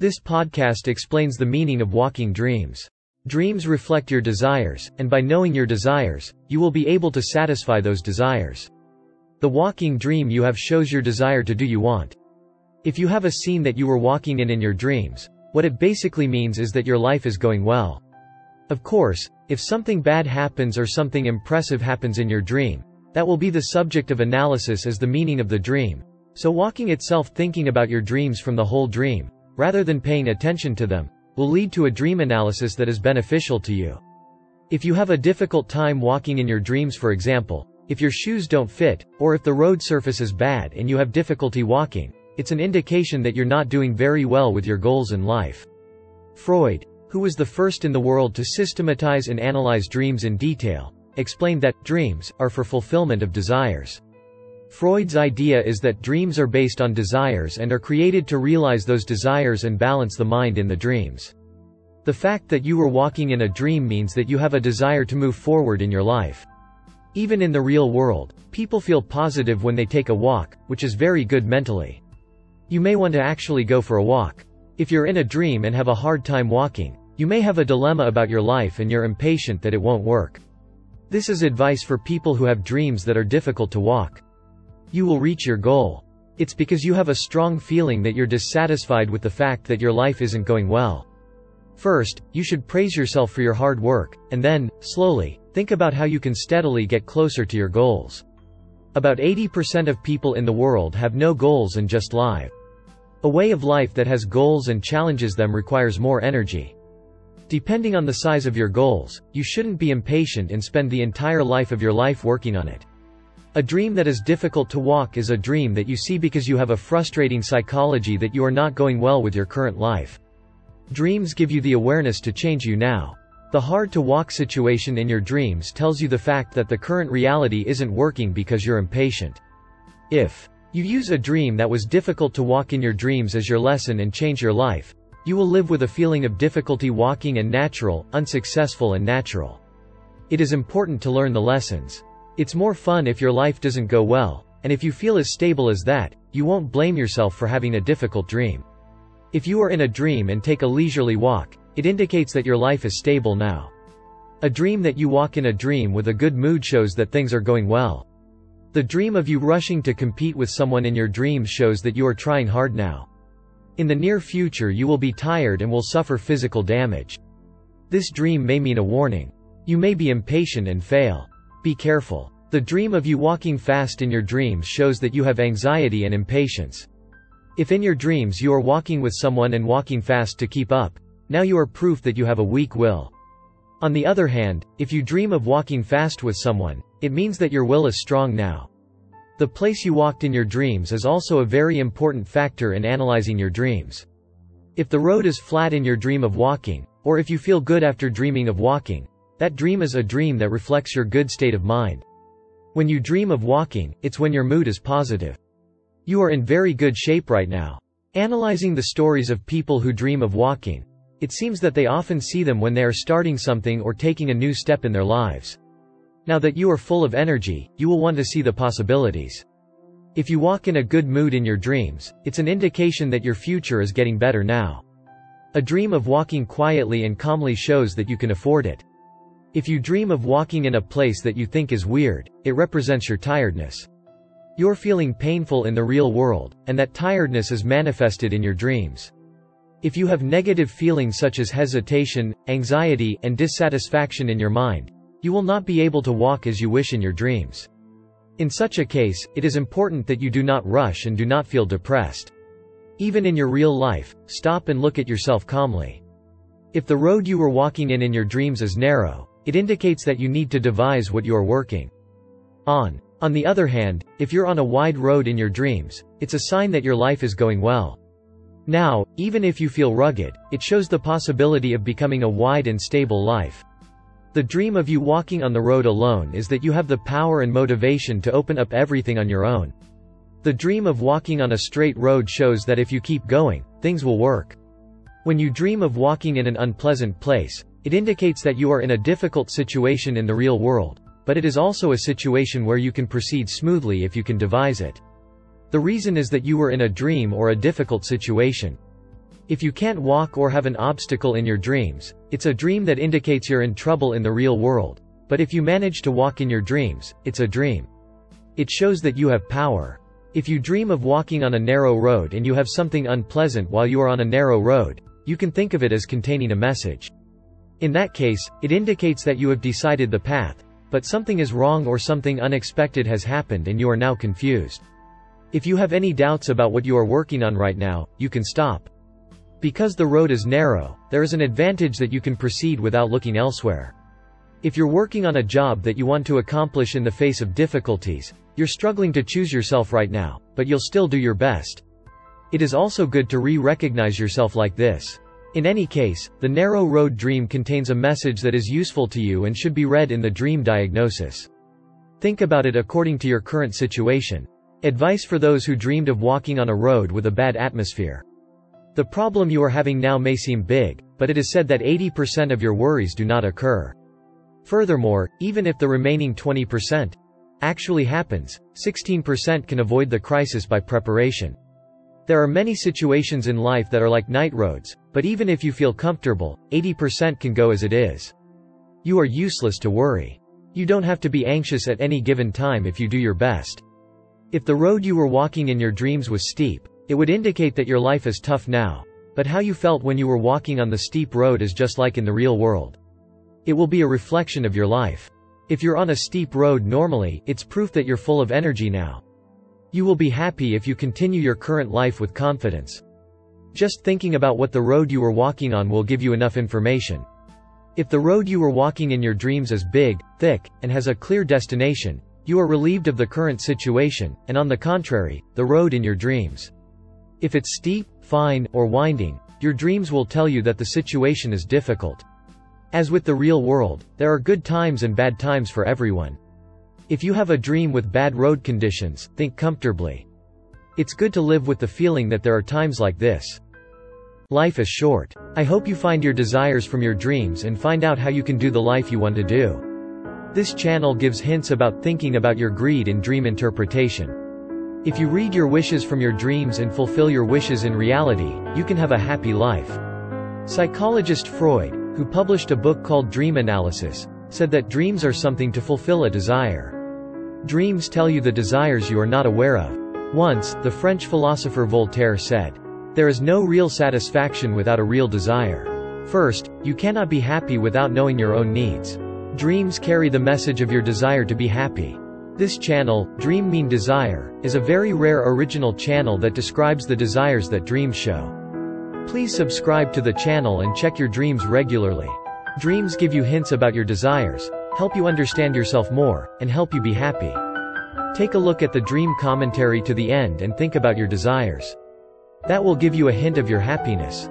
This podcast explains the meaning of walking dreams. Dreams reflect your desires, and by knowing your desires, you will be able to satisfy those desires. The walking dream you have shows your desire to do you want. If you have a scene that you were walking in in your dreams, what it basically means is that your life is going well. Of course, if something bad happens or something impressive happens in your dream, that will be the subject of analysis as the meaning of the dream. So walking itself thinking about your dreams from the whole dream, rather than paying attention to them, will lead to a dream analysis that is beneficial to you. If you have a difficult time walking in your dreams for example, if your shoes don't fit, or if the road surface is bad and you have difficulty walking, it's an indication that you're not doing very well with your goals in life. Freud, who was the first in the world to systematize and analyze dreams in detail, explained that dreams are for fulfillment of desires. Freud's idea is that dreams are based on desires and are created to realize those desires and balance the mind in the dreams. The fact that you were walking in a dream means that you have a desire to move forward in your life. Even in the real world, people feel positive when they take a walk, which is very good mentally. You may want to actually go for a walk. If you're in a dream and have a hard time walking, you may have a dilemma about your life and you're impatient that it won't work. This is advice for people who have dreams that are difficult to walk. You will reach your goal. It's because you have a strong feeling that you're dissatisfied with the fact that your life isn't going well. First, you should praise yourself for your hard work, and then, slowly, think about how you can steadily get closer to your goals. About 80% of people in the world have no goals and just live. A way of life that has goals and challenges them requires more energy. Depending on the size of your goals, you shouldn't be impatient and spend the entire life of your life working on it. A dream that is difficult to walk is a dream that you see because you have a frustrating psychology that you are not going well with your current life. Dreams give you the awareness to change you now. The hard to walk situation in your dreams tells you the fact that the current reality isn't working because you're impatient. If you use a dream that was difficult to walk in your dreams as your lesson and change your life, you will live with a feeling of difficulty walking and natural, unsuccessful and natural. It is important to learn the lessons. It's more fun if your life doesn't go well, and if you feel as stable as that, you won't blame yourself for having a difficult dream. If you are in a dream and take a leisurely walk, it indicates that your life is stable now. A dream that you walk in a dream with a good mood shows that things are going well. The dream of you rushing to compete with someone in your dreams shows that you are trying hard now. In the near future you will be tired and will suffer physical damage. This dream may mean a warning. You may be impatient and fail. Be careful. The dream of you walking fast in your dreams shows that you have anxiety and impatience. If in your dreams you are walking with someone and walking fast to keep up, now you are proof that you have a weak will. On the other hand, if you dream of walking fast with someone, it means that your will is strong now. The place you walked in your dreams is also a very important factor in analyzing your dreams. If the road is flat in your dream of walking, or if you feel good after dreaming of walking, that dream is a dream that reflects your good state of mind. When you dream of walking, it's when your mood is positive. You are in very good shape right now. Analyzing the stories of people who dream of walking, it seems that they often see them when they are starting something or taking a new step in their lives. Now that you are full of energy, you will want to see the possibilities. If you walk in a good mood in your dreams, it's an indication that your future is getting better now. A dream of walking quietly and calmly shows that you can afford it. If you dream of walking in a place that you think is weird, it represents your tiredness. You're feeling painful in the real world, and that tiredness is manifested in your dreams. If you have negative feelings such as hesitation, anxiety, and dissatisfaction in your mind, you will not be able to walk as you wish in your dreams. In such a case, it is important that you do not rush and do not feel depressed. Even in your real life, stop and look at yourself calmly. If the road you were walking in in your dreams is narrow, it indicates that you need to devise what you are working on. On the other hand, if you're on a wide road in your dreams, it's a sign that your life is going well. Now, even if you feel rugged, it shows the possibility of becoming a wide and stable life. The dream of you walking on the road alone is that you have the power and motivation to open up everything on your own. The dream of walking on a straight road shows that if you keep going, things will work. When you dream of walking in an unpleasant place, it indicates that you are in a difficult situation in the real world, but it is also a situation where you can proceed smoothly if you can devise it. The reason is that you were in a dream or a difficult situation. If you can't walk or have an obstacle in your dreams, it's a dream that indicates you're in trouble in the real world. But if you manage to walk in your dreams, it's a dream. It shows that you have power. If you dream of walking on a narrow road and you have something unpleasant while you are on a narrow road, you can think of it as containing a message. In that case, it indicates that you have decided the path, but something is wrong or something unexpected has happened and you are now confused. If you have any doubts about what you are working on right now, you can stop. Because the road is narrow, there is an advantage that you can proceed without looking elsewhere. If you're working on a job that you want to accomplish in the face of difficulties, you're struggling to choose yourself right now, but you'll still do your best. It is also good to re-recognize yourself like this. In any case, the narrow road dream contains a message that is useful to you and should be read in the dream diagnosis. Think about it according to your current situation. Advice for those who dreamed of walking on a road with a bad atmosphere. The problem you are having now may seem big, but it is said that 80% of your worries do not occur. Furthermore, even if the remaining 20% actually happens, 16% can avoid the crisis by preparation. There are many situations in life that are like night roads, but even if you feel comfortable, 80% can go as it is. You are useless to worry. You don't have to be anxious at any given time if you do your best. If the road you were walking in your dreams was steep, it would indicate that your life is tough now. But how you felt when you were walking on the steep road is just like in the real world. It will be a reflection of your life. If you're on a steep road normally, it's proof that you're full of energy now. You will be happy if you continue your current life with confidence. Just thinking about what the road you were walking on will give you enough information. If the road you were walking in your dreams is big, thick, and has a clear destination, you are relieved of the current situation, and on the contrary, the road in your dreams. If it's steep, fine, or winding, your dreams will tell you that the situation is difficult. As with the real world, there are good times and bad times for everyone. If you have a dream with bad road conditions, think comfortably. It's good to live with the feeling that there are times like this. Life is short. I hope you find your desires from your dreams and find out how you can do the life you want to do. This channel gives hints about thinking about your greed in dream interpretation. If you read your wishes from your dreams and fulfill your wishes in reality, you can have a happy life. Psychologist Freud, who published a book called Dream Analysis, said that dreams are something to fulfill a desire. Dreams tell you the desires you are not aware of. Once, the French philosopher Voltaire said, There is no real satisfaction without a real desire. First, you cannot be happy without knowing your own needs. Dreams carry the message of your desire to be happy. This channel, Dream Mean Desire, is a very rare original channel that describes the desires that dreams show. Please subscribe to the channel and check your dreams regularly. Dreams give you hints about your desires, help you understand yourself more, and help you be happy. Take a look at the dream commentary to the end and think about your desires. That will give you a hint of your happiness.